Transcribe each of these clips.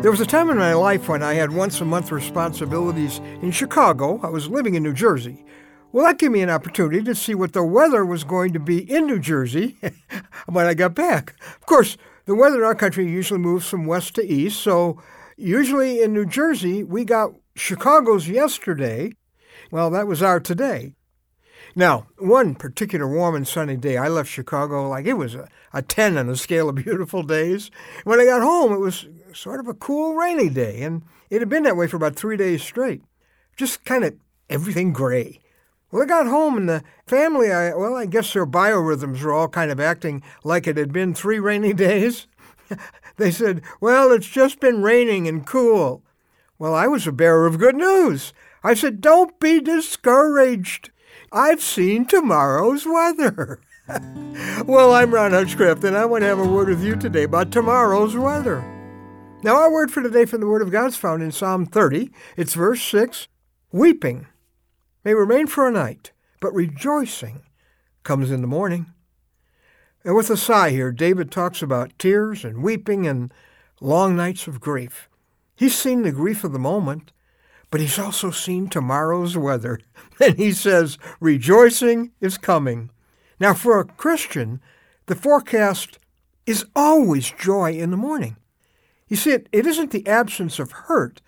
There was a time in my life when I had once a month responsibilities in Chicago. I was living in New Jersey. Well, that gave me an opportunity to see what the weather was going to be in New Jersey when I got back. Of course, the weather in our country usually moves from west to east, so usually in New Jersey, we got Chicago's yesterday. Well, that was our today. Now, one particular warm and sunny day, I left Chicago like it was a, a 10 on the scale of beautiful days. When I got home, it was sort of a cool, rainy day, and it had been that way for about three days straight. Just kind of everything gray. Well, I got home and the family, I, well, I guess their biorhythms were all kind of acting like it had been three rainy days. they said, well, it's just been raining and cool. Well, I was a bearer of good news. I said, don't be discouraged. I've seen tomorrow's weather. well, I'm Ron Hutchcraft, and I want to have a word with you today about tomorrow's weather. Now, our word for today from the Word of God is found in Psalm 30. It's verse 6 Weeping may remain for a night, but rejoicing comes in the morning. And with a sigh here, David talks about tears and weeping and long nights of grief. He's seen the grief of the moment, but he's also seen tomorrow's weather. And he says, rejoicing is coming. Now, for a Christian, the forecast is always joy in the morning. You see, it, it isn't the absence of hurt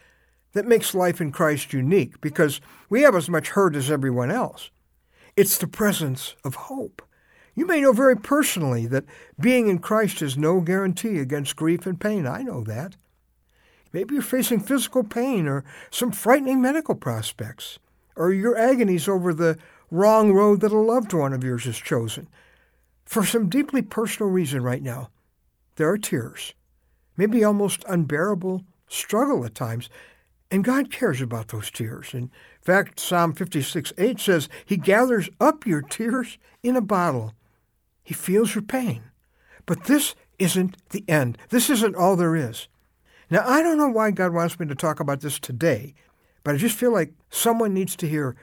that makes life in Christ unique because we have as much hurt as everyone else. It's the presence of hope. You may know very personally that being in Christ is no guarantee against grief and pain. I know that. Maybe you're facing physical pain or some frightening medical prospects, or your agonies over the wrong road that a loved one of yours has chosen. For some deeply personal reason right now, there are tears, maybe almost unbearable struggle at times, and God cares about those tears. In fact, Psalm 56 8 says, He gathers up your tears in a bottle. He feels your pain. But this isn't the end. This isn't all there is. Now, I don't know why God wants me to talk about this today, but I just feel like someone needs to hear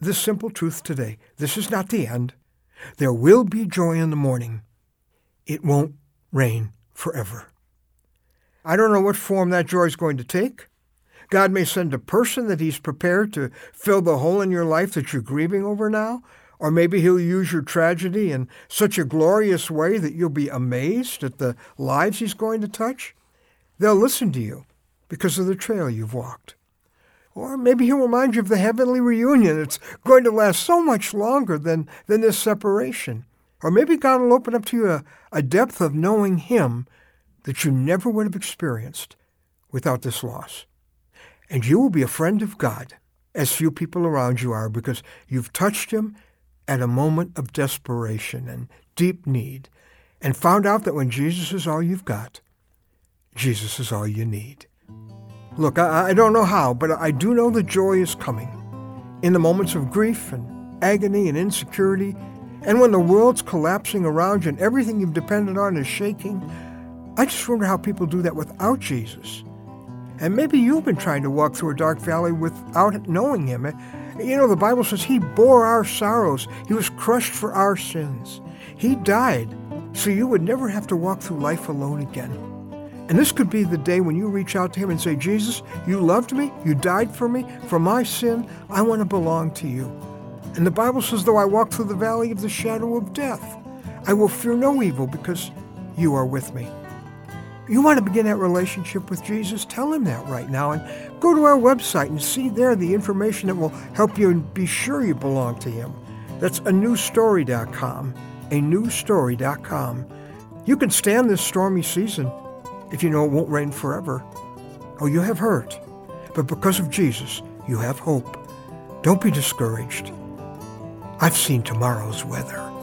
this simple truth today. This is not the end. There will be joy in the morning. It won't rain forever. I don't know what form that joy is going to take. God may send a person that He's prepared to fill the hole in your life that you're grieving over now. Or maybe He'll use your tragedy in such a glorious way that you'll be amazed at the lives He's going to touch. They'll listen to you because of the trail you've walked. Or maybe he'll remind you of the heavenly reunion. It's going to last so much longer than, than this separation. Or maybe God will open up to you a, a depth of knowing him that you never would have experienced without this loss and you will be a friend of God as few people around you are because you've touched him at a moment of desperation and deep need and found out that when Jesus is all you've got, Jesus is all you need. Look, I, I don't know how, but I do know the joy is coming. In the moments of grief and agony and insecurity, and when the world's collapsing around you and everything you've depended on is shaking, I just wonder how people do that without Jesus. And maybe you've been trying to walk through a dark valley without knowing Him. You know, the Bible says He bore our sorrows, He was crushed for our sins. He died so you would never have to walk through life alone again. And this could be the day when you reach out to Him and say, Jesus, you loved me, you died for me, for my sin, I want to belong to you. And the Bible says, though I walk through the valley of the shadow of death, I will fear no evil because you are with me. You want to begin that relationship with Jesus? Tell him that right now and go to our website and see there the information that will help you and be sure you belong to him. That's a newstory.com, a newstory.com. You can stand this stormy season if you know it won't rain forever. Oh, you have hurt, but because of Jesus, you have hope. Don't be discouraged. I've seen tomorrow's weather.